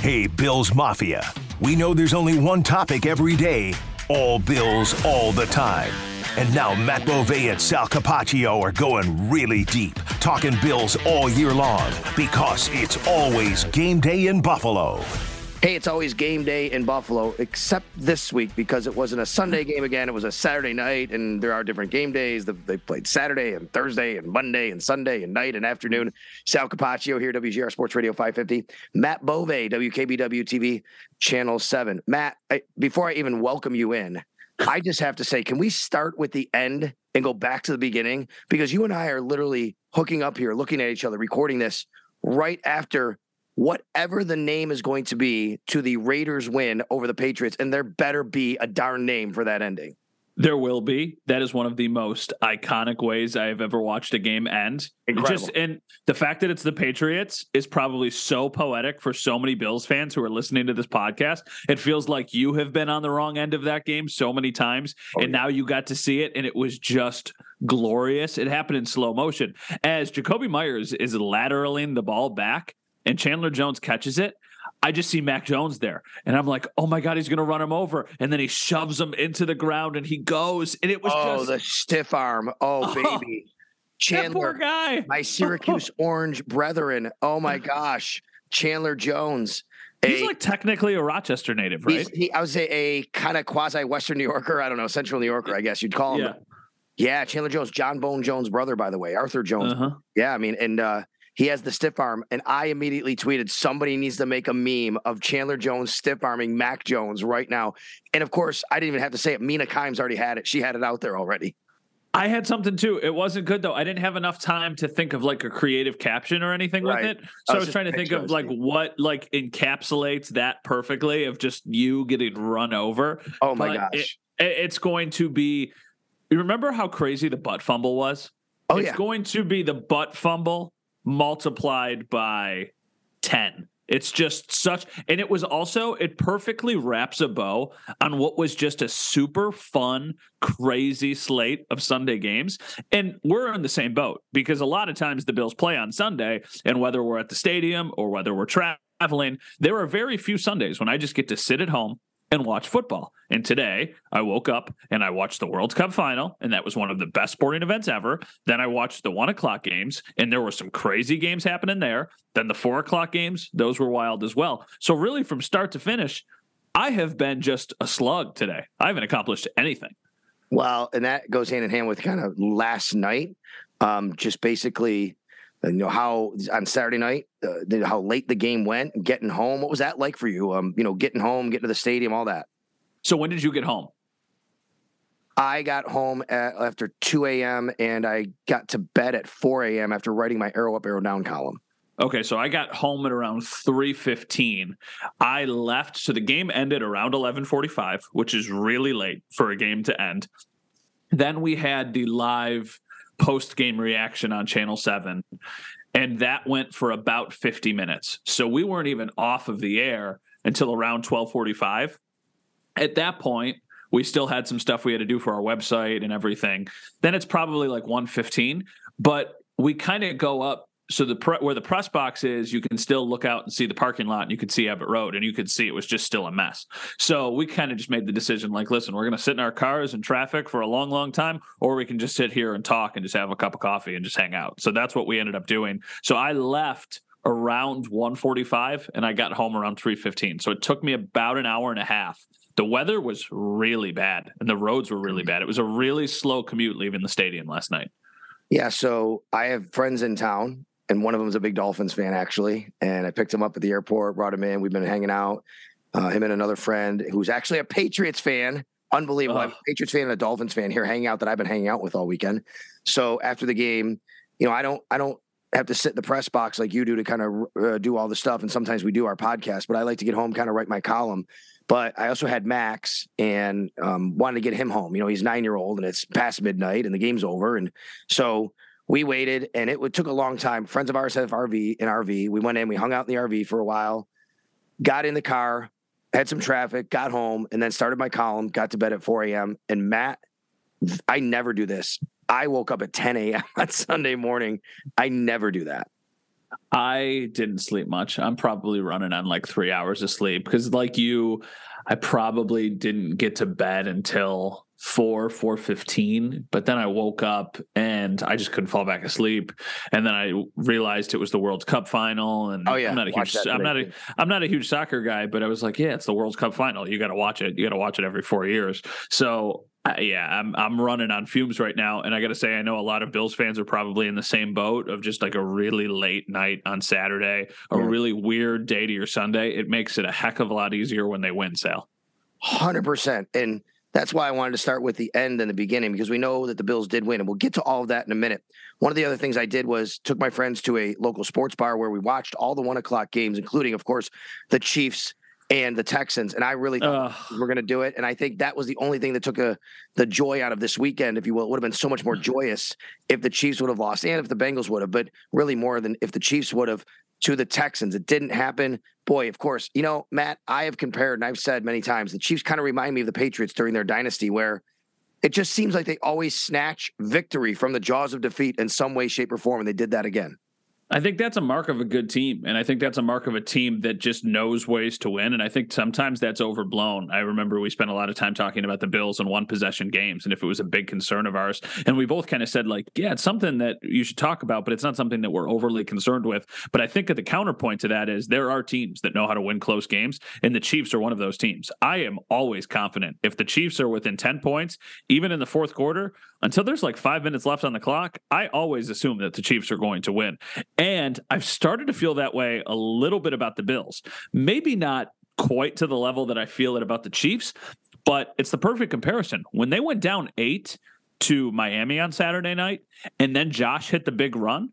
Hey, Bills Mafia. We know there's only one topic every day all Bills, all the time. And now Matt Bove and Sal Capaccio are going really deep, talking Bills all year long because it's always game day in Buffalo. Hey, it's always game day in Buffalo, except this week because it wasn't a Sunday game again. It was a Saturday night, and there are different game days. They played Saturday and Thursday and Monday and Sunday and night and afternoon. Sal Capaccio here, WGR Sports Radio 550. Matt Bove, WKBW TV, Channel 7. Matt, I, before I even welcome you in, I just have to say, can we start with the end and go back to the beginning? Because you and I are literally hooking up here, looking at each other, recording this right after whatever the name is going to be to the Raiders win over the Patriots, and there better be a darn name for that ending. There will be. That is one of the most iconic ways I have ever watched a game end. Incredible. Just and the fact that it's the Patriots is probably so poetic for so many Bills fans who are listening to this podcast. It feels like you have been on the wrong end of that game so many times, Oh, and yeah. now you got to see it, and it was just glorious. It happened in slow motion as Jakobi Meyers is lateraling the ball back, and Chandler Jones catches it. I just see Mac Jones there, and I'm like, "Oh my god, he's going to run him over!" And then he shoves him into the ground, and he goes, and it was Oh, just the stiff arm. Oh, Oh, baby. poor Chandler, guy. my Syracuse Orange brethren. Oh, my gosh. Chandler Jones. He's like technically a Rochester native, right? he, I would say a kind of quasi Western New Yorker. I don't know, Central New Yorker, I guess you'd call him. Yeah. Yeah, Chandler Jones, Jon Bones Jones' brother, by the way, Arthur Jones. Uh-huh. Yeah, I mean, and uh, he has the stiff arm. And I immediately tweeted, somebody needs to make a meme of Chandler Jones stiff arming Mac Jones right now. And of course, I didn't even have to say it. Mina Kimes already had it. She had it out there already. I had something too. It wasn't good though. I didn't have enough time to think of like a creative caption or anything Right. with it. So I was was trying to think of like what like encapsulates that perfectly of just you getting run over. Oh my But gosh. It, it's going to be. You remember how crazy the butt fumble was? oh, it's yeah. going to be the butt fumble multiplied by 10. It's just such, and it was also, it perfectly wraps a bow on what was just a super fun, crazy slate of Sunday games. And we're in the same boat because a lot of times the Bills play on Sunday, and whether we're at the stadium or whether we're traveling, there are very few Sundays when I just get to sit at home and watch football. And today I woke up and I watched the World Cup final, and that was one of the best sporting events ever. Then I watched the one o'clock games, and there were some crazy games happening there. Then the four o'clock games, those were wild as well. So, really, from start to finish, I have been just a slug today. I haven't accomplished anything. Well, and that goes hand in hand with kind of last night. Um, just basically, you know, how on Saturday night, uh, the- how late the game went, getting home. What was that like for you? Um, you know, getting home, getting to the stadium, all that. So, when did you get home? I got home at, after 2 a.m. and I got to bed at 4 a.m. after writing my arrow up, arrow down column. Okay, so I got home at around 3:15. I left so the game ended around 11:45, which is really late for a game to end. Then we had the live post-game reaction on Channel 7 and that went for about 50 minutes. So we weren't even off of the air until around 12:45. At that point, we still had some stuff we had to do for our website and everything. Then it's probably like 115, but we kind of go up so the pre- where the press box is, you can still look out and see the parking lot, and you could see Abbott Road, and you could see it was just still a mess. So we kind of just made the decision, like, listen, we're going to sit in our cars in traffic for a long, long time, or we can just sit here and talk and just have a cup of coffee and just hang out. So that's what we ended up doing. So I left around 1:45, and I got home around 3:15. So it took me about an hour and a half. The weather was really bad, and the roads were really mm-hmm. bad. It was a really slow commute leaving the stadium last night. Yeah, so I have friends in town and one of them is a big Dolphins fan actually. And I picked him up at the airport, brought him in. We've been hanging out. Uh, him and another friend who's actually a Patriots fan. Unbelievable. I'm a Patriots fan and a Dolphins fan here hanging out that I've been hanging out with all weekend. So after the game, you know, I don't, I don't have to sit in the press box like you do to kind of uh, do all the stuff. And sometimes we do our podcast, but I like to get home, kind of write my column. But I also had Max and um, wanted to get him home. You know, he's nine year old and it's past midnight and the game's over. And so we waited and it took a long time. Friends of ours have RV an RV. We went in, we hung out in the RV for a while, got in the car, had some traffic, got home, and then started my column, got to bed at 4 a.m. And Matt, I never do this. I woke up at 10 a.m. on Sunday morning. I never do that. I didn't sleep much. I'm probably running on like three hours of sleep because, like you, I probably didn't get to bed until four four fifteen but then i woke up and i just couldn't fall back asleep. And then i realized it was the world cup final and oh yeah. I'm not a huge i'm not a i'm not a huge soccer guy but i was like yeah it's the world cup final. You got to watch it. You got to watch it every four years. So yeah, I'm I'm running on fumes right now, and I got to say, I know a lot of Bills fans are probably in the same boat of just like a really late night on Saturday, a yeah. really weird day to your Sunday. It makes it a heck of a lot easier when they win, Sal. Hundred percent, and that's why I wanted to start with the end and the beginning because we know that the Bills did win, and we'll get to all of that in a minute. One of the other things I did was took my friends to a local sports bar where we watched all the one o'clock games, including, of course, the Chiefs and the Texans. And I really thought uh, we're going to do it. And I think that was the only thing that took a the joy out of this weekend, if you will. It would have been so much more joyous if the Chiefs would have lost and if the Bengals would have, but really more than if the Chiefs would have to the Texans. It didn't happen. Boy, of course, you know, Matt, I have compared and I've said many times the Chiefs kind of remind me of the Patriots during their dynasty where it just seems like they always snatch victory from the jaws of defeat in some way, shape, or form. And they did that again. I think that's a mark of a good team. And I think that's a mark of a team that just knows ways to win. And I think sometimes that's overblown. I remember we spent a lot of time talking about the Bills and one possession games and if it was a big concern of ours. And we both kind of said, like, yeah, it's something that you should talk about, but it's not something that we're overly concerned with. But I think that the counterpoint to that is there are teams that know how to win close games, and the Chiefs are one of those teams. I am always confident if the Chiefs are within 10 points, even in the fourth quarter, until there's like five minutes left on the clock, I always assume that the Chiefs are going to win. And I've started to feel that way a little bit about the Bills. Maybe not quite to the level that I feel it about the Chiefs, but it's the perfect comparison. When they went down eight to Miami on Saturday night, and then Josh hit the big run,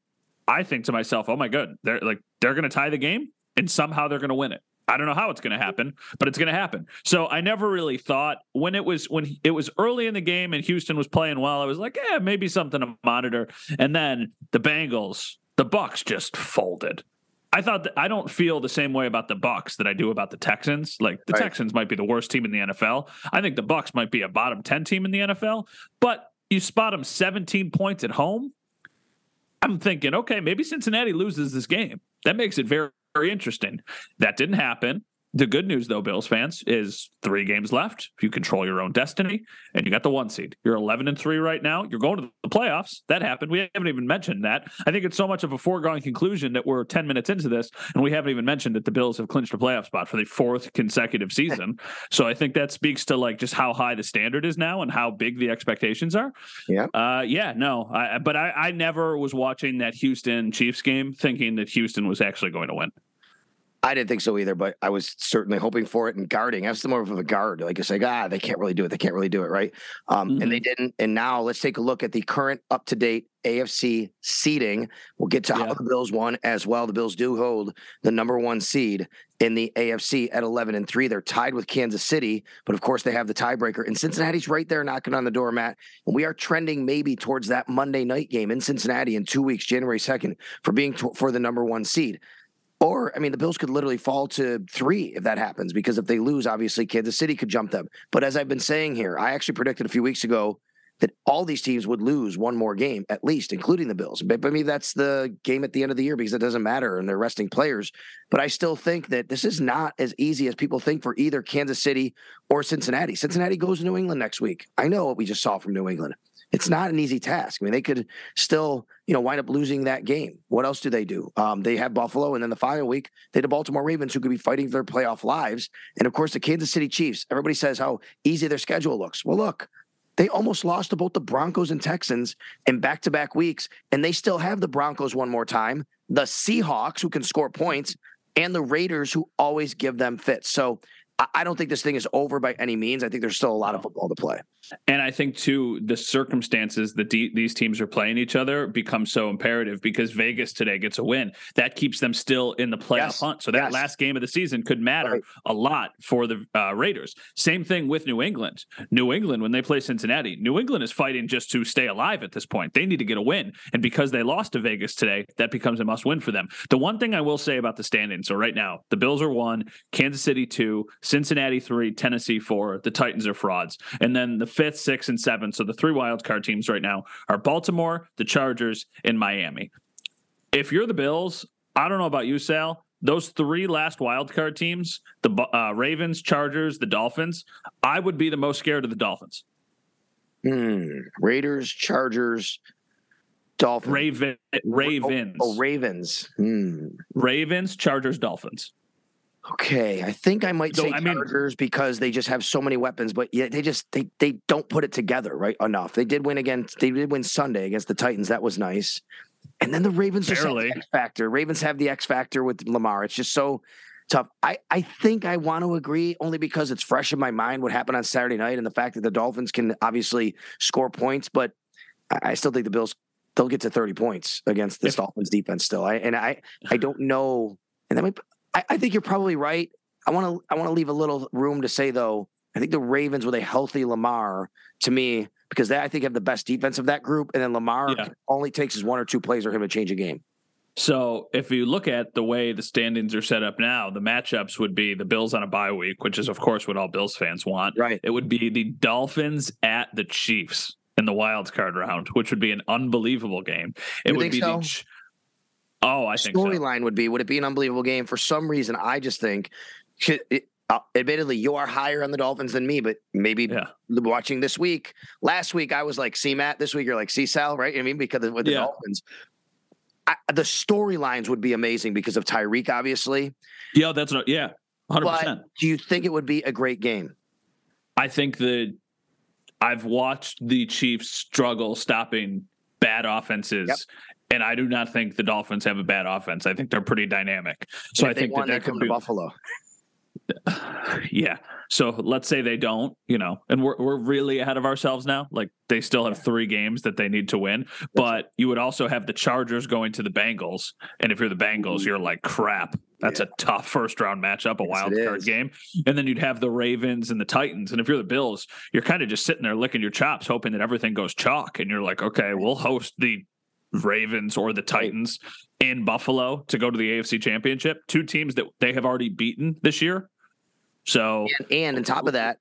I think to myself, oh my god, they're like they're gonna tie the game and somehow they're gonna win it. I don't know how it's going to happen, but it's going to happen. So I never really thought when it was when it was early in the game and Houston was playing well, I was like, yeah, maybe something to monitor. And then the Bengals, the Bucks just folded. I thought that I don't feel the same way about the Bucks that I do about the Texans. Like the right. Texans might be the worst team in the NFL. I think the Bucks might be a bottom 10 team in the NFL, but you spot them 17 points at home. I'm thinking, okay, maybe Cincinnati loses this game. That makes it very very interesting. That didn't happen. The good news, though, Bills fans, is three games left. You control your own destiny, and you got the one seed. You're 11 and three right now. You're going to the playoffs. That happened. We haven't even mentioned that. I think it's so much of a foregone conclusion that we're 10 minutes into this, and we haven't even mentioned that the Bills have clinched a playoff spot for the fourth consecutive season. so I think that speaks to like just how high the standard is now and how big the expectations are. Yeah. Uh, yeah. No. I, but I, I never was watching that Houston Chiefs game thinking that Houston was actually going to win. I didn't think so either, but I was certainly hoping for it and guarding. I was more of a guard. Like I say, ah, they can't really do it. They can't really do it, right? Um, mm-hmm. And they mm-hmm. didn't. And now let's take a look at the current up to date AFC seeding. We'll get to yeah. how the Bills won as well. The Bills do hold the number one seed in the AFC at 11 and 3. They're tied with Kansas City, but of course they have the tiebreaker. And Cincinnati's right there knocking on the door, Matt. And we are trending maybe towards that Monday night game in Cincinnati in two weeks, January 2nd, for being to- for the number one seed. Or, I mean, the Bills could literally fall to three if that happens, because if they lose, obviously Kansas City could jump them. But as I've been saying here, I actually predicted a few weeks ago that all these teams would lose one more game at least, including the Bills. But, but maybe that's the game at the end of the year because it doesn't matter and they're resting players. But I still think that this is not as easy as people think for either Kansas City or Cincinnati. Cincinnati goes to New England next week. I know what we just saw from New England. It's not an easy task. I mean, they could still, you know, wind up losing that game. What else do they do? Um, they have Buffalo, and then the final week they had the Baltimore Ravens, who could be fighting for their playoff lives, and of course the Kansas City Chiefs. Everybody says how easy their schedule looks. Well, look, they almost lost to both the Broncos and Texans in back to back weeks, and they still have the Broncos one more time, the Seahawks, who can score points, and the Raiders, who always give them fits. So I don't think this thing is over by any means. I think there's still a lot of football to play. And I think too, the circumstances that de- these teams are playing each other become so imperative because Vegas today gets a win. That keeps them still in the playoff yes. hunt. So that yes. last game of the season could matter right. a lot for the uh, Raiders. Same thing with New England. New England, when they play Cincinnati, New England is fighting just to stay alive at this point. They need to get a win. And because they lost to Vegas today, that becomes a must win for them. The one thing I will say about the standings so right now, the Bills are one, Kansas City two, Cincinnati three, Tennessee four, the Titans are frauds. And then the fifth, sixth, and seventh. So the three wild card teams right now are Baltimore, the Chargers, and Miami. If you're the Bills, I don't know about you, Sal. Those three last wild card teams, the uh, Ravens, Chargers, the Dolphins, I would be the most scared of the Dolphins. Hmm. Raiders, Chargers, Dolphins. Raven, Ravens. Oh, oh Ravens. Hmm. Ravens, Chargers, Dolphins. Okay, I think I might so, say I Chargers mean, because they just have so many weapons, but yeah, they just they they don't put it together right enough. They did win against They did win Sunday against the Titans. That was nice. And then the Ravens just the X factor. Ravens have the X factor with Lamar. It's just so tough. I I think I want to agree only because it's fresh in my mind what happened on Saturday night and the fact that the Dolphins can obviously score points, but I, I still think the Bills they'll get to 30 points against this Dolphins defense still. I and I I don't know and that might I, I think you're probably right. I want to I want to leave a little room to say though. I think the Ravens with a healthy Lamar to me because they I think have the best defense of that group, and then Lamar yeah. only takes his one or two plays for him to change a game. So if you look at the way the standings are set up now, the matchups would be the Bills on a bye week, which is of course what all Bills fans want. Right. It would be the Dolphins at the Chiefs in the wild card round, which would be an unbelievable game. It you would be so? the Oh, I think the storyline so. would be would it be an unbelievable game? For some reason, I just think. It, uh, admittedly, you are higher on the Dolphins than me, but maybe yeah. watching this week. Last week, I was like, "See Matt." This week, you're like, "See Sal," right? I mean, because with the yeah. Dolphins, I, the storylines would be amazing because of Tyreek, obviously. Yeah, that's not. Yeah, hundred percent. Do you think it would be a great game? I think that I've watched the Chiefs struggle stopping bad offenses yep. And I do not think the Dolphins have a bad offense. I think they're pretty dynamic. So I think won, that, that could be Buffalo. Yeah. So let's say they don't, you know, and we're we're really ahead of ourselves now. Like they still have three games that they need to win, but you would also have the Chargers going to the Bengals, and if you're the Bengals, you're like crap. That's yeah. a tough first round matchup, a yes, wild card game, and then you'd have the Ravens and the Titans, and if you're the Bills, you're kind of just sitting there licking your chops, hoping that everything goes chalk, and you're like, okay, we'll host the Ravens or the Titans in Buffalo to go to the AFC Championship. Two teams that they have already beaten this year. So and, and on top of that,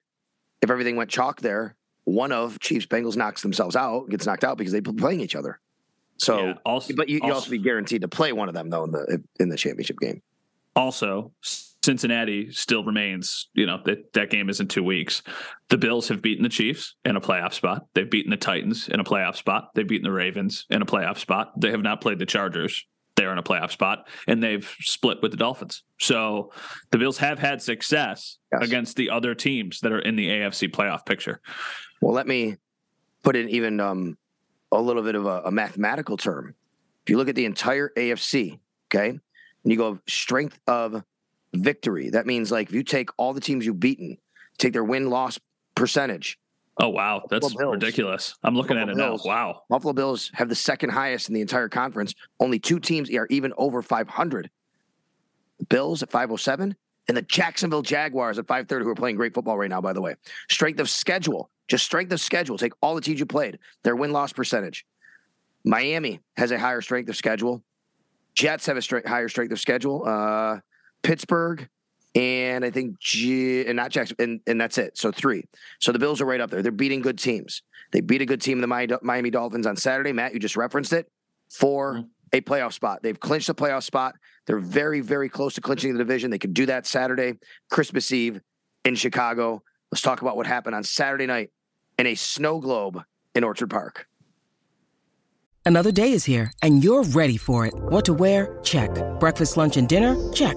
if everything went chalk there, one of Chiefs Bengals knocks themselves out, gets knocked out because they've been playing each other. So, yeah, also, but you, you also, also be guaranteed to play one of them though in the in the championship game. Also, Cincinnati still remains, you know, that that game is in two weeks. The Bills have beaten the Chiefs in a playoff spot. They've beaten the Titans in a playoff spot. They've beaten the Ravens in a playoff spot. They have not played the Chargers. They're in a playoff spot, and they've split with the Dolphins. So the Bills have had success yes. against the other teams that are in the AFC playoff picture. Well, let me put in even um, a little bit of a, a mathematical term. If you look at the entire AFC, okay, and you go strength of victory. That means like if you take all the teams you've beaten, take their win loss percentage. Oh wow, that's ridiculous. I'm looking Buffalo at it Bills, now. Wow. Buffalo Bills have the second highest in the entire conference. Only two teams are even over 500. The Bills at 507 and the Jacksonville Jaguars at 530 who are playing great football right now by the way. Strength of schedule, just strength of schedule. Take all the teams you played, their win loss percentage. Miami has a higher strength of schedule. Jets have a straight, higher strength of schedule. Uh, Pittsburgh, and I think G and not Jackson, and, and that's it. So three. So the Bills are right up there. They're beating good teams. They beat a good team, the Miami Dolphins, on Saturday. Matt, you just referenced it for mm-hmm. a playoff spot. They've clinched the playoff spot. They're very, very close to clinching the division. They could do that Saturday, Christmas Eve in Chicago. Let's talk about what happened on Saturday night in a snow globe in Orchard Park. Another day is here, and you're ready for it. What to wear? Check. Breakfast, lunch, and dinner? Check.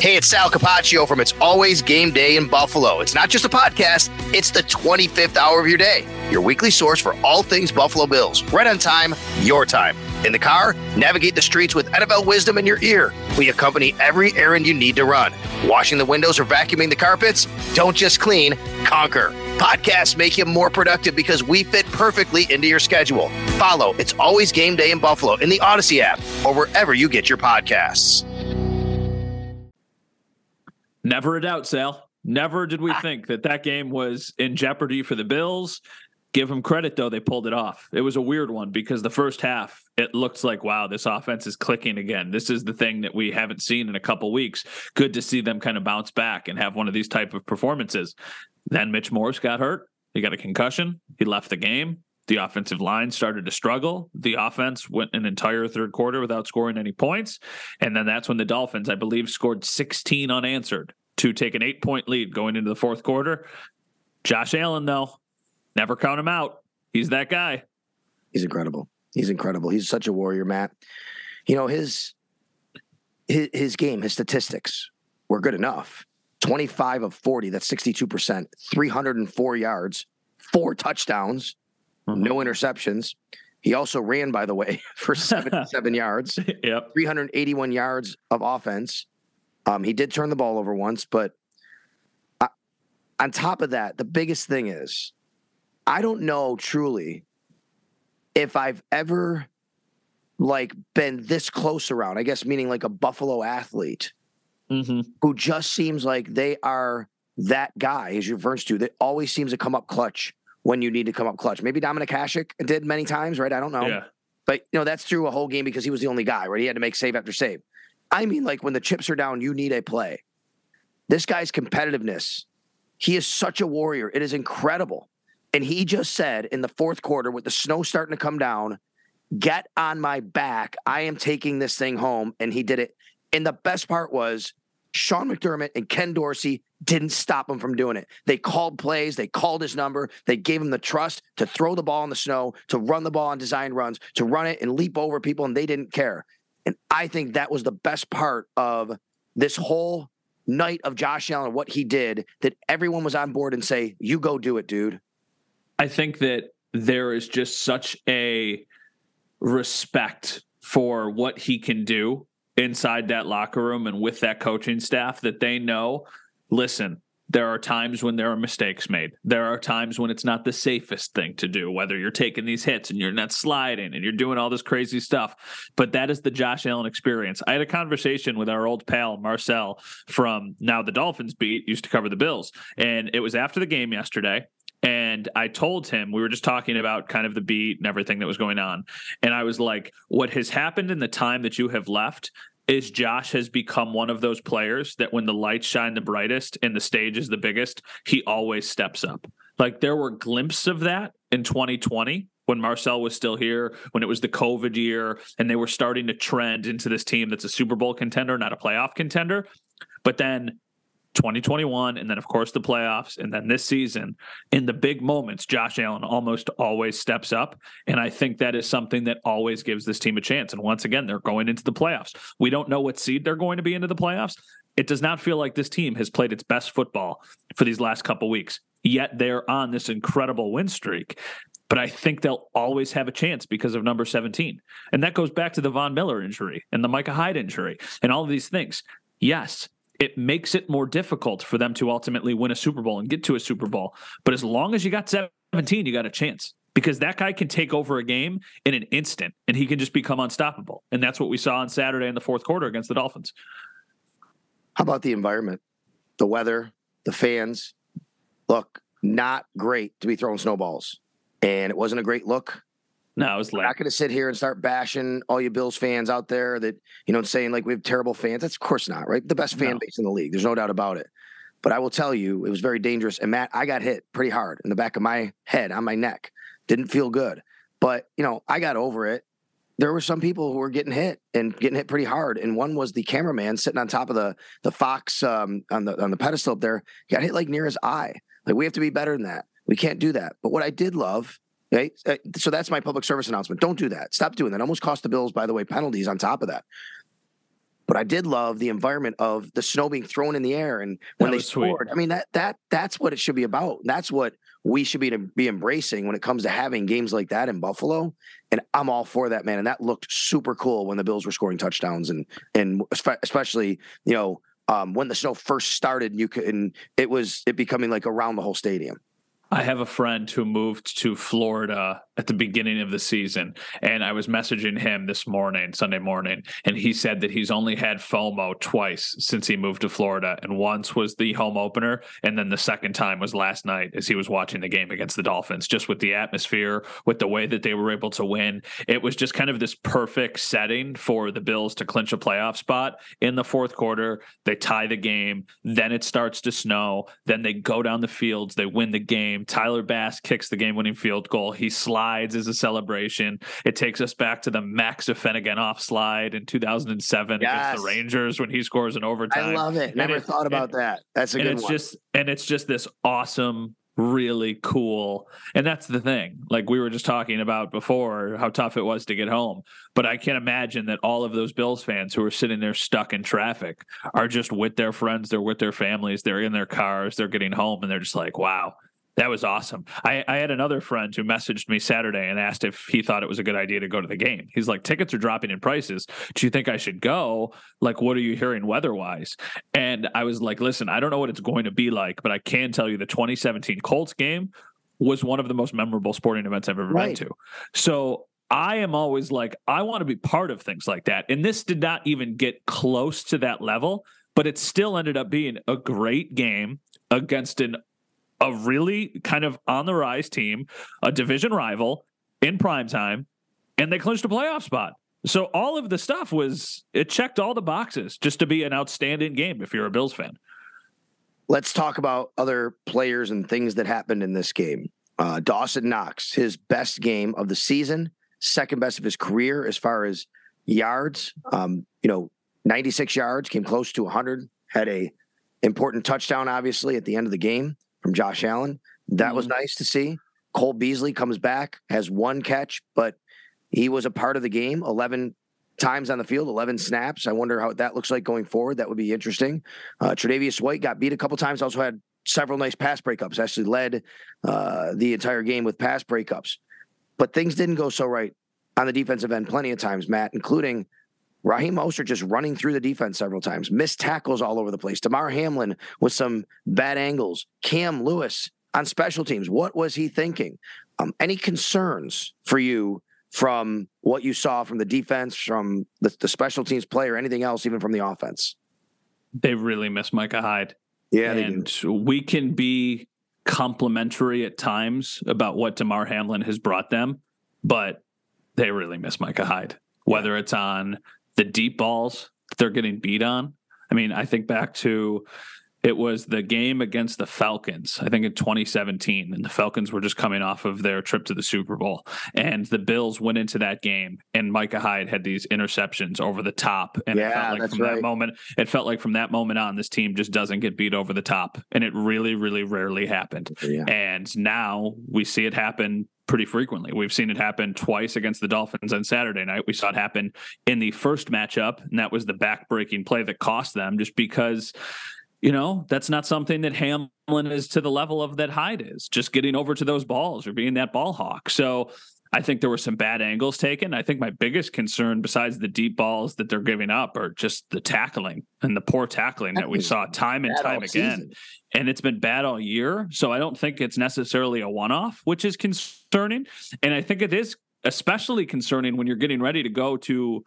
Hey, it's Sal Capaccio from It's Always Game Day in Buffalo. It's not just a podcast, it's the 25th hour of your day. Your weekly source for all things Buffalo Bills. Right on time, your time. In the car, navigate the streets with NFL wisdom in your ear. We accompany every errand you need to run. Washing the windows or vacuuming the carpets? Don't just clean, conquer. Podcasts make you more productive because we fit perfectly into your schedule. Follow It's Always Game Day in Buffalo in the Audacy app or wherever you get your podcasts. Never a doubt, Sal. Never did we ah. think that that game was in jeopardy for the Bills. Give them credit, though, they pulled it off. It was a weird one because the first half, it looks like, wow, this offense is clicking again. This is the thing that we haven't seen in a couple weeks. Good to see them kind of bounce back and have one of these type of performances. Then Mitch Morse got hurt. He got a concussion. He left the game. The offensive line started to struggle. The offense went an entire third quarter without scoring any points. And then that's when the Dolphins, I believe, scored 16 unanswered to take an eight point lead going into the fourth quarter. Josh Allen, though, never count him out. He's that guy. He's incredible. He's incredible. He's such a warrior, Matt. You know, his his, his game, his statistics were good enough. 25 of 40, that's 62%, 304 yards, four touchdowns, mm-hmm. no interceptions. He also ran, by the way, for 77 yards. Yep. 381 yards of offense. Um, he did turn the ball over once, but I, on top of that, the biggest thing is I don't know truly if I've ever like been this close around, I guess meaning like a Buffalo athlete mm-hmm. who just seems like they are that guy, as you referred to, that always seems to come up clutch when you need to come up clutch. Maybe Dominik Hasek did many times, right? I don't know. Yeah. But you know, that's through a whole game because he was the only guy, right? He had to make save after save. I mean, like when the chips are down, you need a play. This guy's competitiveness, he is such a warrior. It is incredible. And he just said in the fourth quarter, with the snow starting to come down, get on my back. I am taking this thing home. And he did it. And the best part was Sean McDermott and Ken Dorsey didn't stop him from doing it. They called plays, they called his number, they gave him the trust to throw the ball in the snow, to run the ball on design runs, to run it and leap over people, and they didn't care. And I think that was the best part of this whole night of Josh Allen, and what he did, that everyone was on board and say, You go do it, dude. I think that there is just such a respect for what he can do inside that locker room and with that coaching staff that they know listen, there are times when there are mistakes made. There are times when it's not the safest thing to do, whether you're taking these hits and you're not sliding and you're doing all this crazy stuff. But that is the Josh Allen experience. I had a conversation with our old pal, Marcel, from now the Dolphins beat, used to cover the Bills. And it was after the game yesterday. And I told him, we were just talking about kind of the beat and everything that was going on. And I was like, what has happened in the time that you have left is Josh has become one of those players that when the lights shine the brightest and the stage is the biggest, he always steps up. Like there were glimpses of that in 2020 when Marcel was still here, when it was the COVID year, and they were starting to trend into this team that's a Super Bowl contender, not a playoff contender. But then 2021 and then of course the playoffs and then this season in the big moments Josh Allen almost always steps up and I think that is something that always gives this team a chance and once again they're going into the playoffs. We don't know what seed they're going to be into the playoffs. It does not feel like this team has played its best football for these last couple weeks. Yet they're on this incredible win streak but I think they'll always have a chance because of number 17. And that goes back to the Von Miller injury and the Micah Hyde injury and all of these things. Yes, it makes it more difficult for them to ultimately win a Super Bowl and get to a Super Bowl. But as long as you got 17, you got a chance. because that guy can take over a game in an instant and he can just become unstoppable. And that's what we saw on Saturday in the fourth quarter against the Dolphins. How about the environment, the weather, the fans? Look, not great to be throwing snowballs. And it wasn't a great look. No, it was late. I'm not going to sit here and start bashing all you Bills fans out there that, you know, saying like we have terrible fans. That's of course not, right? The best fan no. base in the league. There's no doubt about it. But I will tell you, it was very dangerous. And Matt, I got hit pretty hard in the back of my head, on my neck. Didn't feel good. But, you know, I got over it. There were some people who were getting hit and getting hit pretty hard. And one was the cameraman sitting on top of the the Fox um, on the on the pedestal up there. He got hit like near his eye. Like we have to be better than that. We can't do that. But what I did love Okay. Uh, so that's my public service announcement. Don't do that. Stop doing that. Almost cost the Bills, by the way, penalties on top of that. But I did love the environment of the snow being thrown in the air and when they scored. Sweet. I mean that that that's what it should be about. That's what we should be to be embracing when it comes to having games like that in Buffalo. And I'm all for that, man. And that looked super cool when the Bills were scoring touchdowns and and especially you know um, when the snow first started. You could and it was it becoming like around the whole stadium. I have a friend who moved to Florida at the beginning of the season, and I was messaging him this morning, Sunday morning, and he said that he's only had FOMO twice since he moved to Florida, and once was the home opener, and then the second time was last night as he was watching the game against the Dolphins. Just with the atmosphere, with the way that they were able to win, it was just kind of this perfect setting for the Bills to clinch a playoff spot in the fourth quarter. They tie the game, then it starts to snow, then they go down the fields, they win the game. Tyler Bass kicks the game winning field goal. He slides as a celebration. It takes us back to the Max Afinogenov slide in 2007 yes. against the Rangers when he scores an overtime. I love it. Never thought about and, that. That's a good it's one. Just, and it's just this awesome really cool. And that's the thing. Like we were just talking about before, how tough it was to get home. But I can't imagine that all of those Bills fans who are sitting there stuck in traffic are just with their friends, they're with their families, they're in their cars, they're getting home, and they're just like, wow, that was awesome. I, I, had another friend who messaged me Saturday and asked if he thought it was a good idea to go to the game. He's like, tickets are dropping in prices. Do you think I should go? Like, what are you hearing weather wise? And I was like, listen, I don't know what it's going to be like, but I can tell you the 2017 Colts game was one of the most memorable sporting events I've ever right. been to. So I am always like, I want to be part of things like that. And this did not even get close to that level, but it still ended up being a great game against an a really kind of on the rise team, a division rival in prime time, and they clinched a playoff spot. So all of the stuff was it checked all the boxes just to be an outstanding game if you're a Bills fan. Let's talk about other players and things that happened in this game. Uh, Dawson Knox, his best game of the season, second best of his career as far as yards. Um, you know, 96 yards, came close to 100, had a important touchdown, obviously, at the end of the game from Josh Allen. That mm-hmm. was nice to see. Cole Beasley comes back, has one catch, but he was a part of the game 11 times on the field, 11 snaps. I wonder how that looks like going forward. That would be interesting. Uh, Tre'Davious White got beat a couple times, also had several nice pass breakups, actually led uh, the entire game with pass breakups. But things didn't go so right on the defensive end plenty of times, Matt, including Raheem Mostert just running through the defense several times, missed tackles all over the place. Damar Hamlin with some bad angles. Cam Lewis on special teams. What was he thinking? Um, any concerns for you from what you saw from the defense, from the, the special teams play, or anything else, even from the offense? They really miss Micah Hyde. Yeah, and we can be complimentary at times about what Damar Hamlin has brought them, but they really miss Micah Hyde. Whether it's on the deep balls they're getting beat on. I mean, I think back to it was the game against the Falcons, I think in 2017, and the Falcons were just coming off of their trip to the Super Bowl. And the Bills went into that game, and Micah Hyde had these interceptions over the top. And yeah, it felt like from right. that moment, it felt like from that moment on, this team just doesn't get beat over the top. And it really, really rarely happened. Yeah. And now we see it happen pretty frequently. We've seen it happen twice against the Dolphins on Saturday night. We saw it happen in the first matchup, and that was the back-breaking play that cost them just because you know, that's not something that Hamlin is to the level of that Hyde is, just getting over to those balls or being that ball hawk. So I think there were some bad angles taken. I think my biggest concern, besides the deep balls that they're giving up, are just the tackling and the poor tackling that we saw time and time again. Season. And it's been bad all year. So I don't think it's necessarily a one off, which is concerning. And I think it is especially concerning when you're getting ready to go to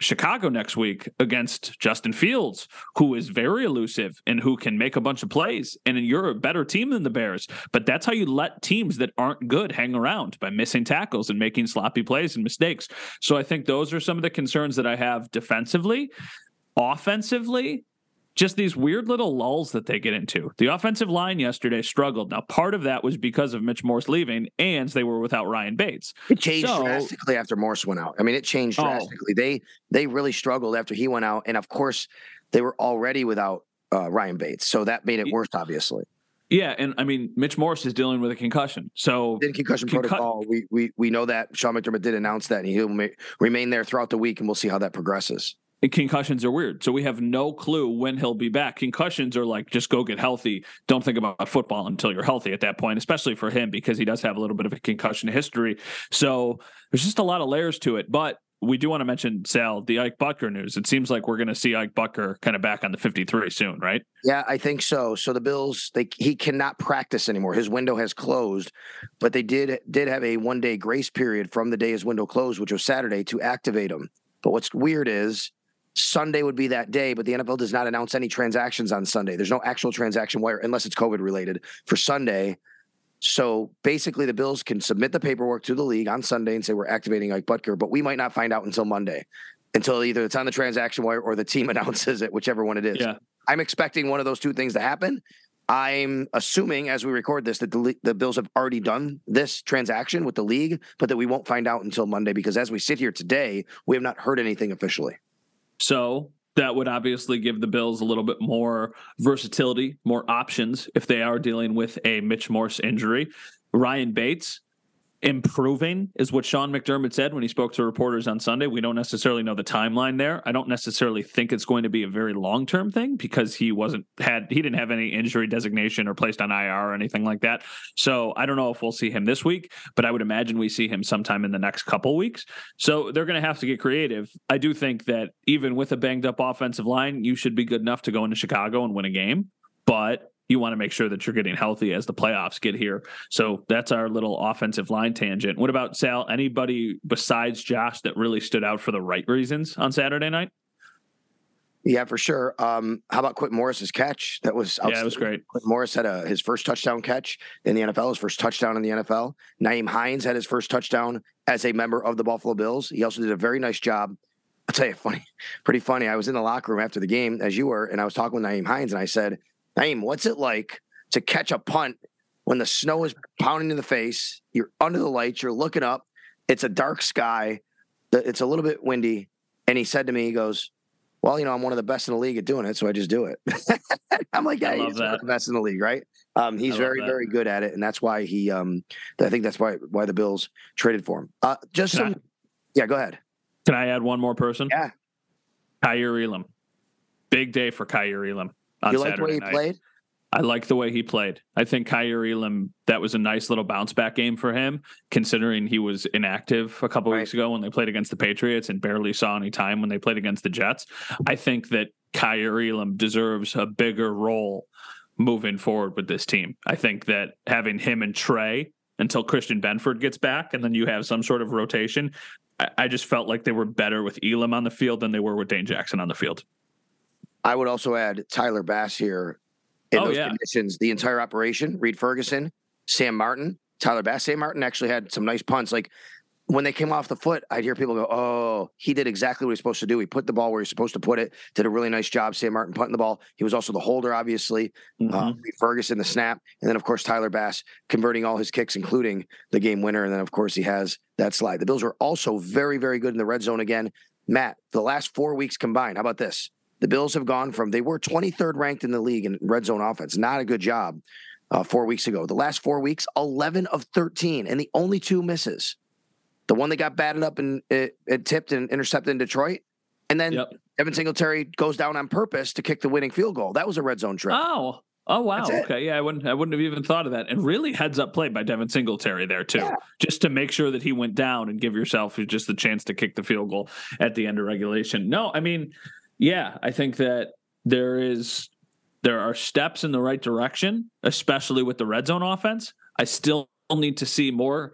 Chicago next week against Justin Fields, who is very elusive and who can make a bunch of plays. And you're a better team than the Bears. But that's how you let teams that aren't good hang around by missing tackles and making sloppy plays and mistakes. So I think those are some of the concerns that I have defensively. Offensively, just these weird little lulls that they get into. The offensive line yesterday struggled. Now, part of that was because of Mitch Morse leaving, and they were without Ryan Bates. It changed so, drastically after Morse went out. I mean, it changed oh. drastically. Oh. They they really struggled after he went out, and of course, they were already without uh, Ryan Bates, so that made it worse, obviously. Yeah, and I mean, Mitch Morse is dealing with a concussion. So in concussion concu- protocol, we we we know that Sean McDermott did announce that, and he'll ma- remain there throughout the week, and we'll see how that progresses concussions are weird. So we have no clue when he'll be back. Concussions are like just go get healthy. Don't think about football until you're healthy at that point, especially for him because he does have a little bit of a concussion history. So there's just a lot of layers to it. But we do want to mention Sal the Ike Boettger news. It seems like we're going to see Ike Boettger kind of back on the 53 soon, right? Yeah, I think so. So the Bills, they he cannot practice anymore. His window has closed, but they did did have a one day grace period from the day his window closed, which was Saturday, to activate him. But what's weird is Sunday would be that day, but the NFL does not announce any transactions on Sunday. There's no actual transaction wire unless it's COVID related for Sunday. So basically, the Bills can submit the paperwork to the league on Sunday and say we're activating Ike Boettger, but we might not find out until Monday, until either it's on the transaction wire or the team announces it, whichever one it is. Yeah. I'm expecting one of those two things to happen. I'm assuming as we record this that the, the Bills have already done this transaction with the league, but that we won't find out until Monday because as we sit here today, we have not heard anything officially. So that would obviously give the Bills a little bit more versatility, more options if they are dealing with a Mitch Morse injury. Ryan Bates, improving is what Sean McDermott said when he spoke to reporters on Sunday. We don't necessarily know the timeline there. I don't necessarily think it's going to be a very long term thing because he wasn't had he didn't have any injury designation or placed on IR or anything like that. So I don't know if we'll see him this week, but I would imagine we see him sometime in the next couple weeks. So they're going to have to get creative. I do think that even with a banged up offensive line, you should be good enough to go into Chicago and win a game. But you want to make sure that you're getting healthy as the playoffs get here. So that's our little offensive line tangent. What about Sal? Anybody besides Josh that really stood out for the right reasons on Saturday night? Yeah, for sure. Um, how about Quint Morris's catch? That was yeah, it was great. Quint Morris had a, his first touchdown catch in the NFL, his first touchdown in the NFL. Nyheim Hines had his first touchdown as a member of the Buffalo Bills. He also did a very nice job. I'll tell you, funny, pretty funny. I was in the locker room after the game, as you were, and I was talking with Nyheim Hines, and I said, Nyheim, what's it like to catch a punt when the snow is pounding in the face? You're under the lights, you're looking up, it's a dark sky, it's a little bit windy. And he said to me, he goes, Well, you know, I'm one of the best in the league at doing it, so I just do it. I'm like, yeah, he's the best in the league, right? Um, he's very, that. very good at it, and that's why he. Um, I think that's why why the Bills traded for him. Uh, just Can some, I, yeah. Go ahead. Can I add one more person? Yeah. Kaiir Elam. Big day for Kaiir Elam on you like the way he night. played? I like the way he played. I think Kaiir Elam, that was a nice little bounce back game for him, considering he was inactive a couple right. weeks ago when they played against the Patriots and barely saw any time when they played against the Jets. I think that Kaiir Elam deserves a bigger role moving forward with this team. I think that having him and Trey until Christian Benford gets back and then you have some sort of rotation, I, I just felt like they were better with Elam on the field than they were with Dane Jackson on the field. I would also add Tyler Bass here in oh, those yeah. conditions. The entire operation, Reid Ferguson, Sam Martin, Tyler Bass. Sam Martin actually had some nice punts. Like when they came off the foot, I'd hear people go, "Oh, he did exactly what he's supposed to do. He put the ball where he's supposed to put it. Did a really nice job." Sam Martin punting the ball. He was also the holder, obviously. Mm-hmm. Uh, Ferguson the snap, and then of course Tyler Bass converting all his kicks, including the game winner. And then of course he has that slide. The Bills were also very, very good in the red zone again. Matt, the last four weeks combined. How about this? The Bills have gone from they were 23rd ranked in the league in red zone offense. Not a good job uh, four weeks ago. The last four weeks, 11 of 13, and the only two misses. The one that got batted up and it, it tipped and intercepted in Detroit, and then yep. Devin Singletary goes down on purpose to kick the winning field goal. That was a red zone trip. Oh, Oh wow. Okay. Yeah, I wouldn't I wouldn't have even thought of that. And really heads up play by Devin Singletary there too. Yeah. Just to make sure that he went down and give yourself just the chance to kick the field goal at the end of regulation. No, I mean, yeah, I think that there is there are steps in the right direction, especially with the red zone offense. I still need to see more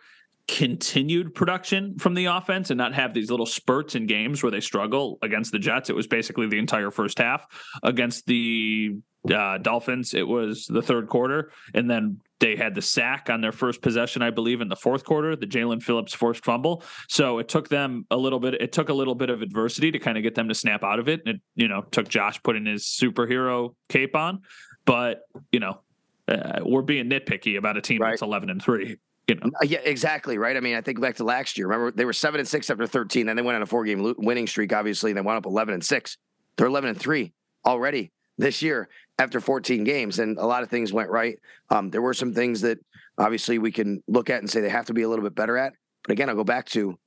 continued production from the offense and not have these little spurts in games where they struggle against the Jets. It was basically the entire first half against the uh, Dolphins. It was the third quarter, and then they had the sack on their first possession, I believe, in the fourth quarter. The Jaelan Phillips forced fumble. So it took them a little bit. It took a little bit of adversity to kind of get them to snap out of it. And it, you know, took Josh putting his superhero cape on. But you know, uh, we're being nitpicky about a team right. that's eleven and three. You know. Yeah, exactly. Right. I mean, I think back to last year. Remember, they were seven and six after thirteen. Then they went on a four game winning streak. Obviously, and they wound up eleven and six. They're eleven and three already this year after 14 games, and a lot of things went right. Um, there were some things that obviously we can look at and say they have to be a little bit better at. But again, I'll go back to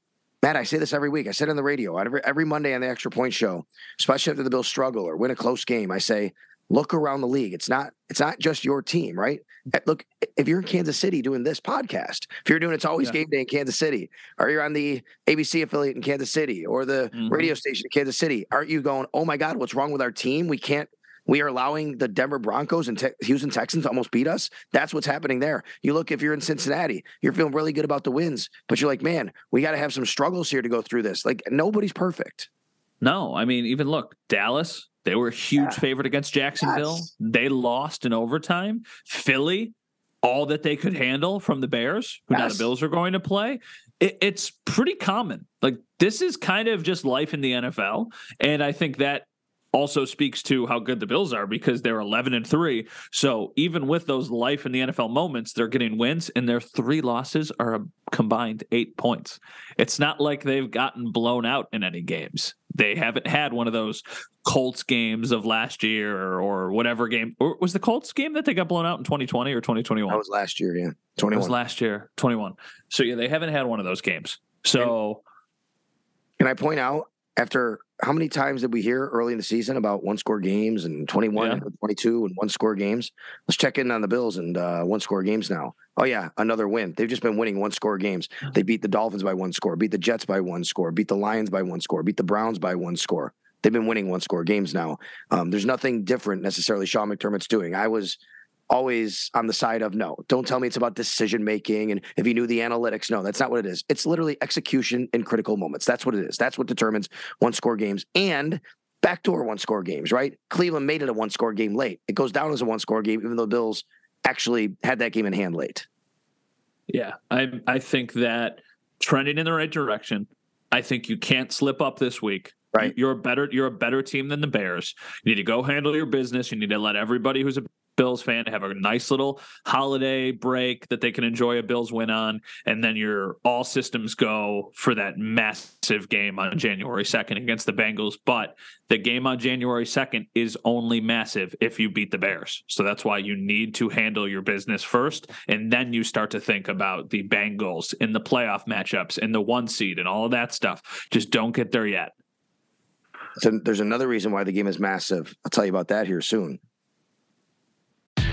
Matt. I say this every week. I said on the radio every every Monday on the Extra Point Show, especially after the Bills struggle or win a close game. I say look around the league. It's not it's not just your team, right? Eh, look, if you're in Kansas City doing this podcast, if you're doing it's always yeah. game day in Kansas City, or you're on the ABC affiliate in Kansas City or the mm-hmm. radio station in Kansas City, aren't you going, "Oh my God, what's wrong with our team? We can't we are allowing the Denver Broncos and Te- Houston Texans to almost beat us. That's what's happening there. You look if you're in Cincinnati, you're feeling really good about the wins, but you're like, man, we got to have some struggles here to go through this. Like nobody's perfect. No, I mean, even look, Dallas, they were a huge yeah. favorite against Jacksonville. Yes. They lost in overtime. Philly, all that they could handle from the Bears, who yes. now the Bills are going to play. It, it's pretty common. Like this is kind of just life in the NFL, and I think that also speaks to how good the Bills are because they're 11 and 3. So even with those life in the NFL moments, they're getting wins and their three losses are a combined 8 points. It's not like they've gotten blown out in any games. They haven't had one of those Colts games of last year or, or whatever game. Or was the Colts game that they got blown out in 2020 or 2021? That was last year, yeah. 21. was last year, 21. So yeah, they haven't had one of those games. So can I point out after how many times did we hear early in the season about one score games and 21 yeah. and 22 and one score games? Let's check in on the Bills and uh, one score games now. Oh, yeah, another win. They've just been winning one score games. They beat the Dolphins by one score, beat the Jets by one score, beat the Lions by one score, beat the Browns by one score. They've been winning one score games now. Um, there's nothing different necessarily Sean McDermott's doing. I was always on the side of no, don't tell me it's about decision making. And if you knew the analytics, no, that's not what it is. It's literally execution in critical moments. That's what it is. That's what determines one score games and backdoor one score games, right? Cleveland made it a one score game late. It goes down as a one score game, even though Bills actually had that game in hand late. Yeah. I I think that trending in the right direction. I think you can't slip up this week. Right. You're a better you're a better team than the Bears. You need to go handle your business. You need to let everybody who's a Bills fan to have a nice little holiday break that they can enjoy a Bills win on, and then your all systems go for that massive game on January 2nd against the Bengals. But the game on January 2nd is only massive if you beat the Bears. So that's why you need to handle your business first, and then you start to think about the Bengals in the playoff matchups and the one seed and all of that stuff. Just don't get there yet. So there's another reason why the game is massive. I'll tell you about that here soon.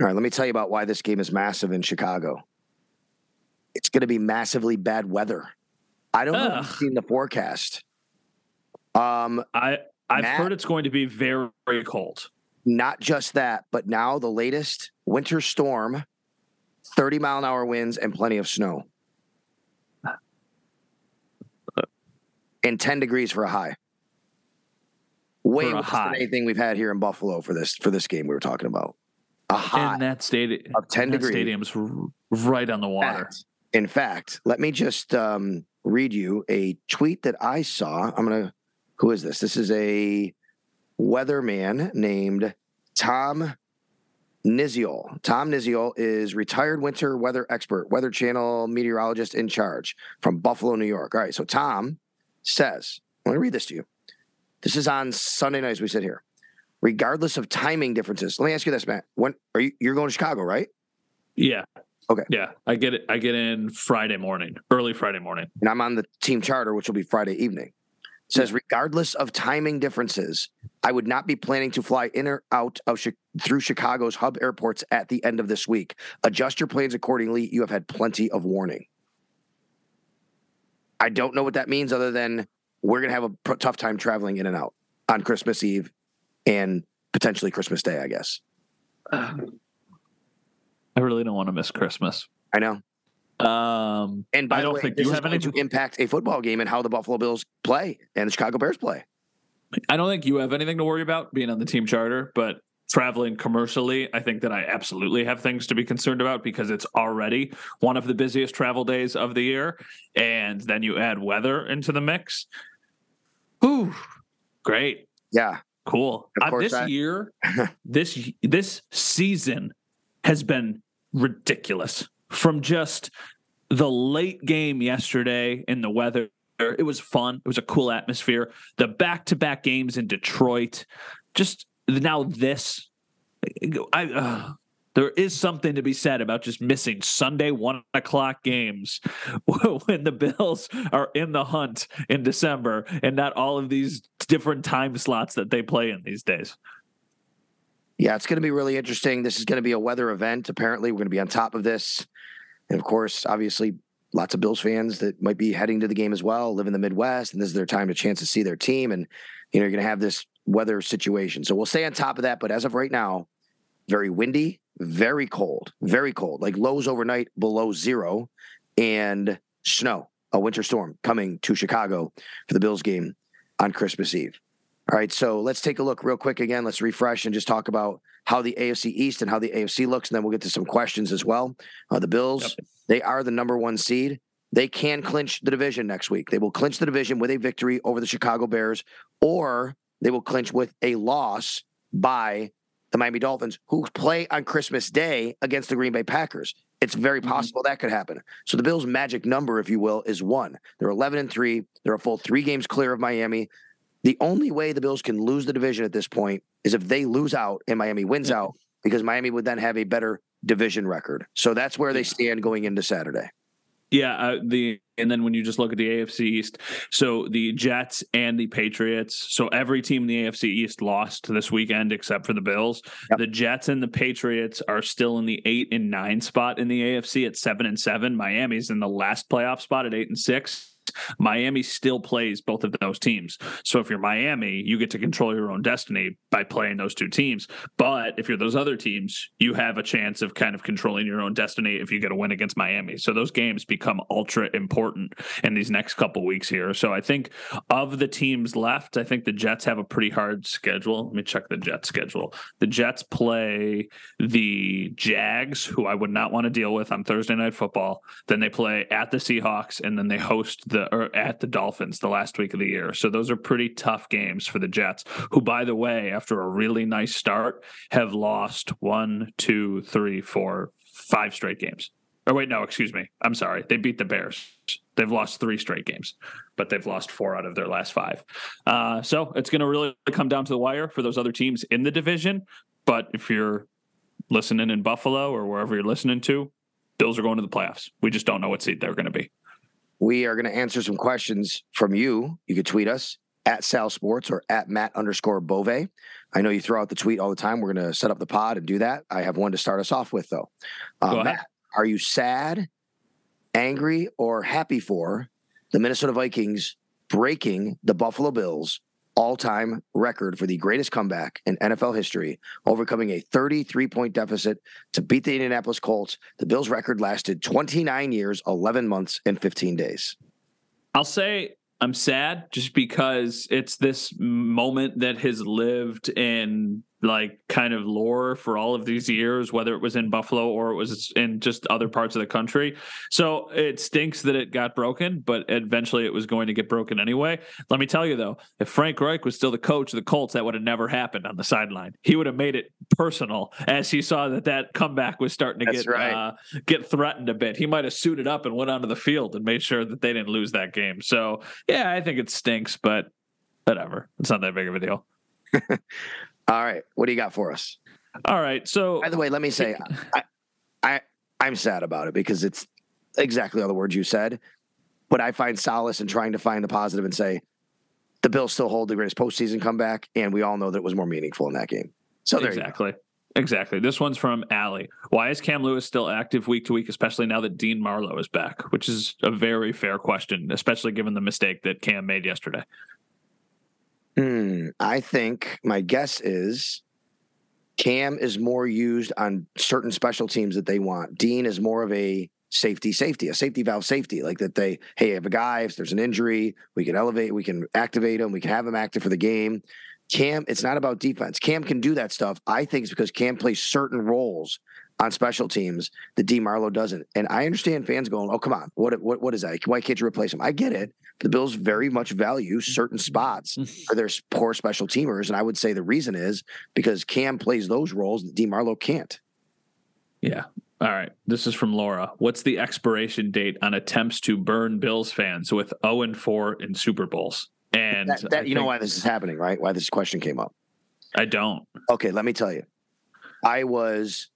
All right, let me tell you about why this game is massive in Chicago. It's going to be massively bad weather. I don't Ugh. know if you've seen the forecast. Um, I I've Matt, heard it's going to be very, very cold. Not just that, but now the latest winter storm, thirty mile an hour winds and plenty of snow, and ten degrees for a high. Way worse than anything we've had here in Buffalo for this for this game we were talking about a in that stadium of 10 that degrees. Stadium's right on the water. In fact, let me just um, read you a tweet that I saw. I'm going to, who is this? This is a weatherman named Tom Niziol. Tom Niziol is retired winter weather expert, Weather Channel meteorologist in charge from Buffalo, New York. All right, so Tom says, let me read this to you. This is on Sunday night as we sit here. Regardless of timing differences, let me ask you this, Matt. When are you? You're going to Chicago, right? Yeah. Okay. Yeah, I get it. I get in Friday morning, early Friday morning. And I'm on the team charter, which will be Friday evening. It says, regardless of timing differences, I would not be planning to fly in or out of Chi- through Chicago's hub airports at the end of this week. Adjust your plans accordingly. You have had plenty of warning. I don't know what that means, other than we're going to have a pr- tough time traveling in and out on Christmas Eve and potentially Christmas Day. I guess. I really don't want to miss Christmas. I know. Um, And by I don't way, think you have going anything. to impact a football game and how the Buffalo Bills play and the Chicago Bears play. I don't think you have anything to worry about being on the team charter, but traveling commercially, I think that I absolutely have things to be concerned about because it's already one of the busiest travel days of the year. And then you add weather into the mix. Ooh, great. Yeah. Cool. Uh, this I- year, this this season has been ridiculous. From just the late game yesterday in the weather, it was fun. It was a cool atmosphere. The back-to-back games in Detroit, just now this. I uh, there is something to be said about just missing Sunday one o'clock games when the Bills are in the hunt in December and not all of these different time slots that they play in these days. Yeah, it's going to be really interesting. This is going to be a weather event. Apparently, we're going to be on top of this. And of course, obviously, lots of Bills fans that might be heading to the game as well, live in the Midwest, and this is their time to chance to see their team. And, you know, you're going to have this weather situation. So we'll stay on top of that. But as of right now, very windy, very cold, very cold, like lows overnight below zero, and snow, a winter storm coming to Chicago for the Bills game on Christmas Eve. All right, so let's take a look real quick again. Let's refresh and just talk about how the AFC East and how the AFC looks, and then we'll get to some questions as well. Uh, the Bills, they are the number one seed. They can clinch the division next week. They will clinch the division with a victory over the Chicago Bears, or they will clinch with a loss by the Miami Dolphins, who play on Christmas Day against the Green Bay Packers. It's very possible that could happen. So the Bills' magic number, if you will, is one. They're 11 and three. They're a full three games clear of Miami. The only way the Bills can lose the division at this point is if they lose out and Miami wins out, because Miami would then have a better division record. So that's where they stand going into Saturday. Yeah, uh, the and then when you just look at the AFC East, so the Jets and the Patriots, so every team in the AFC East lost this weekend except for the Bills. Yep. The Jets and the Patriots are still in the eight and nine spot in the AFC at seven and seven. Miami's in the last playoff spot at eight and six. Miami still plays both of those teams. So if you're Miami, you get to control your own destiny by playing those two teams. But if you're those other teams, you have a chance of kind of controlling your own destiny if you get a win against Miami. So those games become ultra important in these next couple weeks here. So I think of the teams left, I think the Jets have a pretty hard schedule. Let me check the Jets schedule. The Jets play the Jags, who I would not want to deal with on Thursday night football. Then they play at the Seahawks and then they host the or at the Dolphins the last week of the year. So those are pretty tough games for the Jets, who by the way, after a really nice start, have lost one, two, three, four, five straight games. Or wait, no, excuse me. I'm sorry. They beat the Bears. They've lost three straight games, but they've lost four out of their last five. Uh, so it's going to really come down to the wire for those other teams in the division. But if you're listening in Buffalo or wherever you're listening to, Bills are going to the playoffs. We just don't know what seed they're going to be. We are going to answer some questions from you. You can tweet us at Sal Sports or at Matt underscore Bove. I know you throw out the tweet all the time. We're going to set up the pod and do that. I have one to start us off with, though. Uh, Matt, are you sad, angry, or happy for the Minnesota Vikings breaking the Buffalo Bills all time record for the greatest comeback in NFL history, overcoming a 33 point deficit to beat the Indianapolis Colts? The Bills' record lasted 29 years, 11 months, and 15 days. I'll say I'm sad just because it's this moment that has lived in like kind of lore for all of these years, whether it was in Buffalo or it was in just other parts of the country. So it stinks that it got broken, but eventually it was going to get broken anyway. Let me tell you though, if Frank Reich was still the coach of the Colts, that would have never happened on the sideline. He would have made it personal as he saw that that comeback was starting to That's get right. uh, get threatened a bit. He might have suited up and went onto the field and made sure that they didn't lose that game. So yeah, I think it stinks, but whatever. It's not that big of a deal. All right, what do you got for us? All right. So By the way, let me say, I, I I'm sad about it because it's exactly all the words you said. But I find solace in trying to find the positive and say the Bills still hold the greatest postseason comeback, and we all know that it was more meaningful in that game. So there you go. exactly. Exactly. This one's from Allie. Why is Cam Lewis still active week to week, especially now that Dean Marlowe is back? Which is a very fair question, especially given the mistake that Cam made yesterday. Hmm, I think my guess is Cam is more used on certain special teams that they want. Dean is more of a safety, safety, a safety valve safety, like that they, hey, if a guy, if there's an injury, we can elevate, we can activate him, we can have him active for the game. Cam, it's not about defense. Cam can do that stuff. I think it's because Cam plays certain roles on special teams that D Marlowe doesn't. And I understand fans going, "Oh, come on, what what what is that? Why can't you replace him?" I get it. The Bills very much value certain spots for their poor special teamers, and I would say the reason is because Cam plays those roles that D Marlowe can't. Yeah. All right. This is from Laura. What's the expiration date on attempts to burn Bills fans with 0 and 4 in Super Bowls? And That, that you know why this is happening, right? Why this question came up. I don't. Okay, let me tell you. I was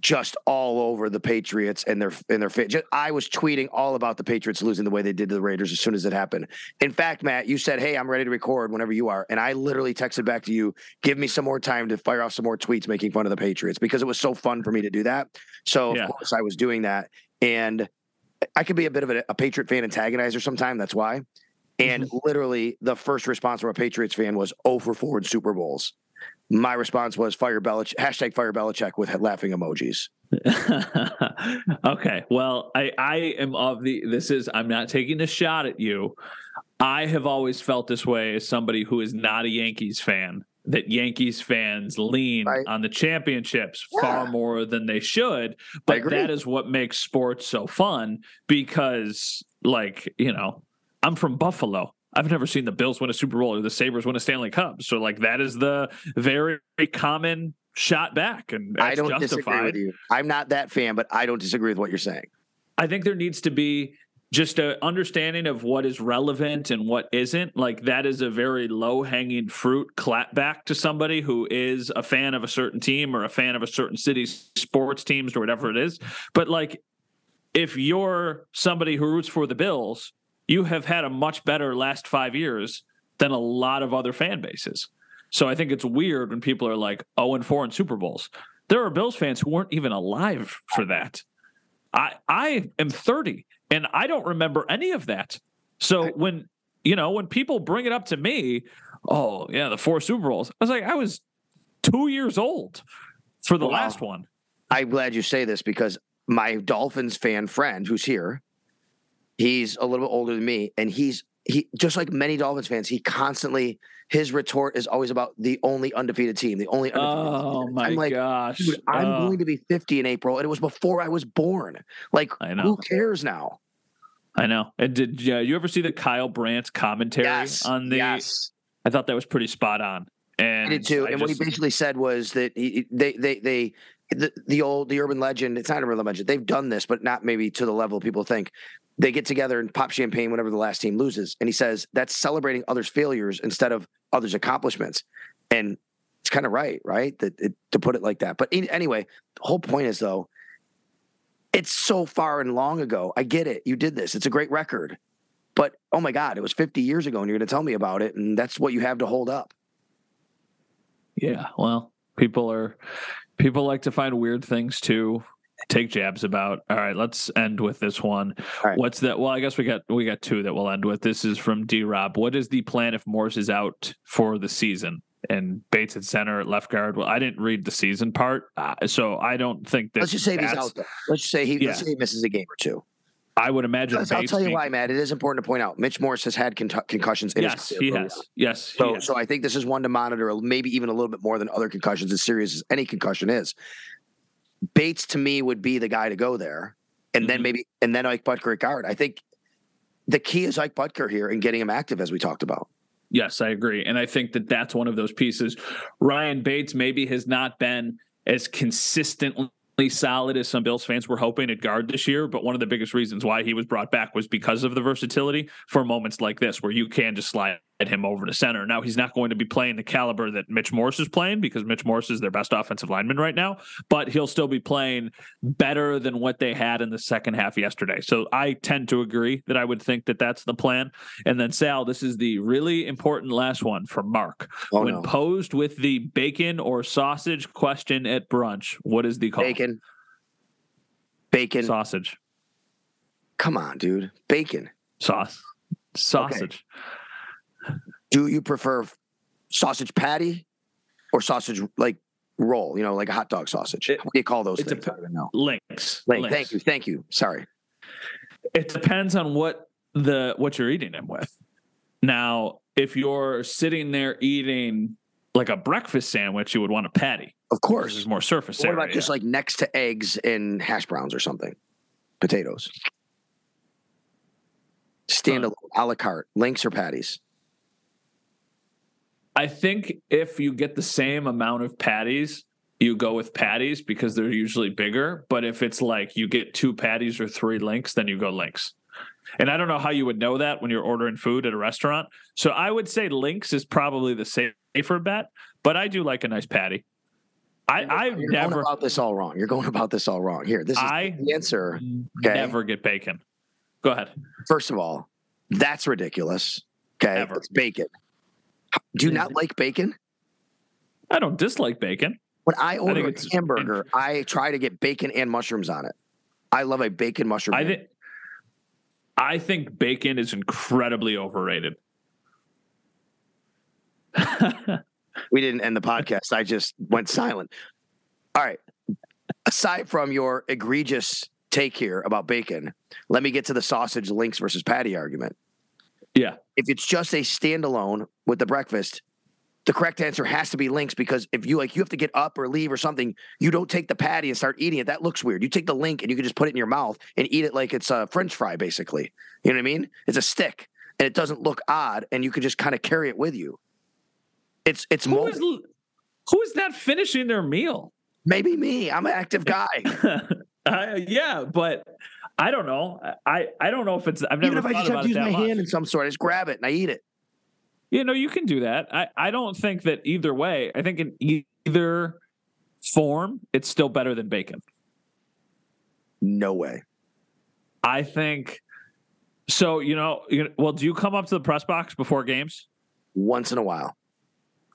just all over the Patriots and their and their fit. Just, I was tweeting all about the Patriots losing the way they did to the Raiders as soon as it happened. In fact, Matt, you said, "Hey, I'm ready to record whenever you are," and I literally texted back to you, "Give me some more time to fire off some more tweets making fun of the Patriots because it was so fun for me to do that." So Yeah. of course I was doing that, and I could be a bit of a, a Patriot fan antagonizer sometime. That's why. And Mm-hmm. literally, the first response from a Patriots fan was 0 for 4 in Super Bowls. My response was fire Belich hashtag fire Belichick with laughing emojis. okay. Well, I I am of the this is I'm not taking a shot at you. I have always felt this way as somebody who is not a Yankees fan. That Yankees fans lean Right. on the championships Yeah. far more than they should, but that is what makes sports so fun because, like you know, I'm from Buffalo. I've never seen the Bills win a Super Bowl or the Sabres win a Stanley Cup. So, like, that is the very common shot back, and I don't disagree justified. with you. I'm not that fan, but I don't disagree with what you're saying. I think there needs to be just a understanding of what is relevant and what isn't. Like that is a very low hanging fruit clap back to somebody who is a fan of a certain team or a fan of a certain city's sports teams or whatever it is. But like if you're somebody who roots for the Bills, you have had a much better last five years than a lot of other fan bases. So I think it's weird when people are like 0 and 4 in Super Bowls. There are Bills fans who weren't even alive for that. I I am 30 and I don't remember any of that. So when you know when people bring it up to me, oh yeah, the four Super Bowls. I was like, I was two years old for the Wow. last one. I'm glad you say this because my Dolphins fan friend who's here, he's a little bit older than me, and he's he just like many Dolphins fans, he constantly his retort is always about the only undefeated team, the only undefeated Oh team. my I'm like, gosh! dude, I'm Oh, going to be 50 in April, and it was before I was born. Like, who cares now? I know. And did yeah, you ever see the Kyle Brandt commentary Yes, on the? yes. I thought that was pretty spot on. And I did too. I and what he basically said was that he, they, they, they, the, the old, the urban legend, it's not a urban legend. They've done this, but not maybe to the level people think. They get together and pop champagne whenever the last team loses. And he says that's celebrating others' failures instead of others' accomplishments. And it's kind of right, right? That it, to put it like that. But anyway, the whole point is though, it's so far and long ago. I get it. You did this. It's a great record. But oh my God, it was 50 years ago and you're going to tell me about it. And that's what you have to hold up. Yeah, well, people are people like to find weird things to take jabs about. All right, let's end with this one. Right. What's that? Well, I guess we got we got two that we'll end with. This is from D Rob. What is the plan if Morse is out for the season? And Bates at center at left guard. Well, I didn't read the season part, uh, so I don't think that. Let's just say he's out there. Let's just say he Yeah. let's say he misses a game or two. I would imagine. I'll tell you being- why, Matt. It is important to point out. Mitch Morse has had con- concussions. In Yes, his he has. Yes, he So, has. so I think this is one to monitor, maybe even a little bit more than other concussions, as serious as any concussion is. Bates to me would be the guy to go there, and then Mhm. maybe and then Ike Boettger at guard. I think the key is Ike Boettger here and getting him active, as we talked about. Yes, I agree. And I think that that's one of those pieces. Ryan Bates maybe has not been as consistently solid as some Bills fans were hoping at guard this year, but one of the biggest reasons why he was brought back was because of the versatility for moments like this where you can just slide him over to center. Now he's not going to be playing the caliber that Mitch Morse is playing because Mitch Morse is their best offensive lineman right now, but he'll still be playing better than what they had in the second half yesterday. So I tend to agree that I would think that that's the plan. And then Sal, this is the really important last one from Mark. Oh, when no. posed with the bacon or sausage question at brunch, what is the call? Bacon, bacon. Sausage. Come on, dude. Bacon. Sauce. Sausage. Do you prefer sausage patty or sausage like roll? You know, like a hot dog sausage. It- what do you call those it things? dep- I don't know. Links. Like, Links. thank you, thank you. Sorry. It depends on what the what you're eating them with. Now, if you're sitting there eating like a breakfast sandwich, you would want a patty. Of course. is more surface What area. about just like next to eggs and hash browns or something? Potatoes. Standalone, a la carte, links or patties. I think if you get the same amount of patties, you go with patties because they're usually bigger. But if it's like you get two patties or three links, then you go links. And I don't know how you would know that when you're ordering food at a restaurant. So I would say links is probably the safer bet, but I do like a nice patty. I, You're never going about this all wrong. You're going about this all wrong. Here, this is I the answer. Okay. never get bacon. Go ahead. First of all, that's ridiculous. Okay, Ever. it's bacon. Do you not like bacon? I don't dislike bacon. When I order a hamburger, I try to get bacon and mushrooms on it. I love a bacon mushroom. I think I think bacon is incredibly overrated. we didn't end the podcast. I just went silent. All right. Aside from your egregious take here about bacon, let me get to the sausage links versus patty argument. Yeah. If it's just a standalone with the breakfast, the correct answer has to be links because if you like you have to get up or leave or something, you don't take the patty and start eating it. That looks weird. You take the link and you can just put it in your mouth and eat it like it's a French fry, basically. You know what I mean? It's a stick and it doesn't look odd, and you can just kind of carry it with you. It's it's Who more is who is not finishing their meal? maybe me. I'm an active guy. uh, yeah, but I don't know. I I don't know if it's. I've never Even if I just have to use my much. hand in some sort, I just grab it and I eat it. You know, you can do that. I I don't think that either way. I think in either form, it's still better than bacon. No way. I think. So you know, you know, well, do you come up to the press box before games? Once in a while.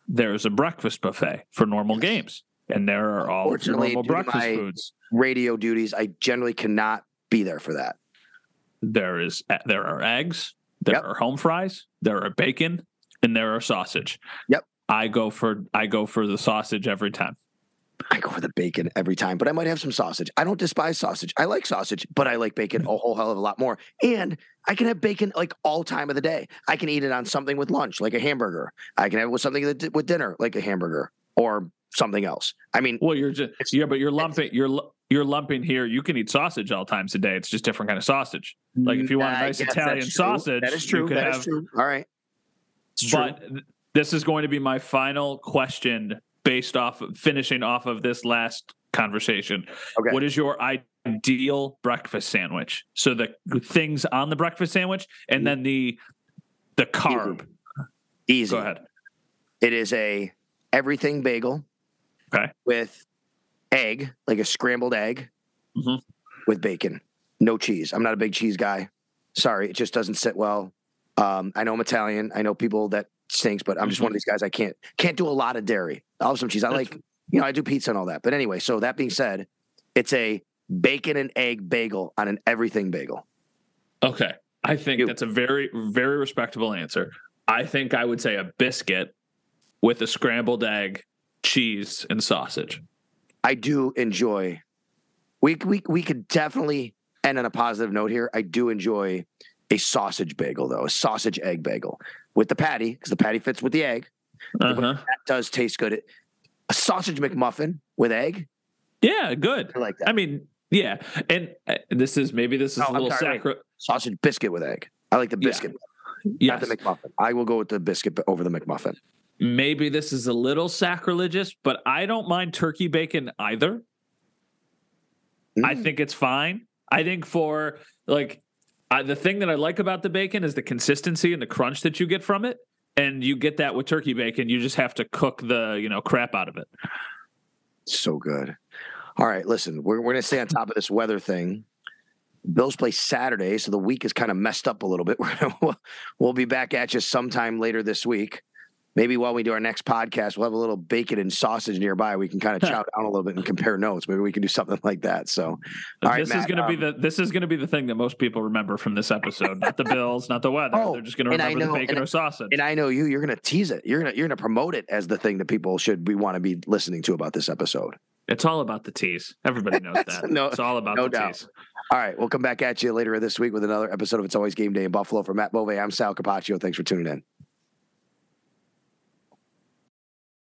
There's a breakfast buffet for normal games, and there are all of your Unfortunately, normal breakfast foods. Radio duties, I generally cannot be there for that. There is there are eggs, there Yep. are home fries, there are bacon, and there are sausage. Yep. I go for I go for the sausage every time. I go for the bacon every time, but I might have some sausage. I don't despise sausage. I like sausage, but I like bacon a whole hell of a lot more. And I can have bacon like all time of the day. I can eat it on something with lunch, like a hamburger. I can have it with something with dinner, like a hamburger or something else. I mean, Well, you're just yeah, but you're lumping you're you're lumping here. You can eat sausage all times a day. It's just different kind of sausage. Like if you want a mm, I nice Italian true. sausage, that is you true. could That is have- true. All right. It's true. But th- this is going to be my final question based off of finishing off of this last conversation. Okay. What is your ideal breakfast sandwich? So the things on the breakfast sandwich and mm. then the the carb. Easy. Go ahead. It is a everything bagel. Okay. With egg, like a scrambled egg, Mhm. with bacon. No cheese. I'm not a big cheese guy. Sorry, it just doesn't sit well. Um, I know I'm Italian. I know people that stinks, but I'm just one of these guys. I can't can't do a lot of dairy. I'll have some cheese. I That's- like, you know, I do pizza and all that. But anyway, so that being said, it's a bacon and egg bagel on an everything bagel. Okay. I think that's a very, very respectable answer. I think I would say a biscuit with a scrambled egg, cheese, and sausage. I do enjoy. We we we could definitely end on a positive note here, I do enjoy a sausage bagel though, a sausage egg bagel with the patty because the patty fits with the egg. Uh-huh. That does taste good. A sausage McMuffin with egg. Yeah, good. I like that. I mean, yeah, and uh, this is maybe this is No, a little sorry, sacri- sausage biscuit with egg. I like the Yeah. biscuit, Yes. not the McMuffin. I will go with the biscuit over the McMuffin. Maybe this is a little sacrilegious, but I don't mind turkey bacon either. I Mm. think it's fine. I think for like I, the thing that I like about the bacon is the consistency and the crunch that you get from it, and you get that with turkey bacon. You just have to cook the you know crap out of it. So good. All right, listen, we're, we're going to stay on top of this weather thing. Bills play Saturday, so the week is kind of messed up a little bit. We're gonna, we'll, we'll be back at you sometime later this week. Maybe while we do our next podcast, we'll have a little bacon and sausage nearby. We can kind of chow down a little bit and compare notes. Maybe we can do something like that. So, all right, this is Matt, going to be um, the this is going to be the thing that most people remember from this episode, not the Bills, not the weather. Oh, They're just going to remember know- the bacon and- or sausage. And I know you. You're going to tease it. You're going to you're going to promote it as the thing that people should be want to be listening to about this episode. it's all about the tease. Everybody knows that. No- it's all about no the doubt. tease. All right, we'll come back at you later this week with another episode of It's Always Game Day in Buffalo. For Matt Bove, I'm Sal Capaccio. Thanks for tuning in.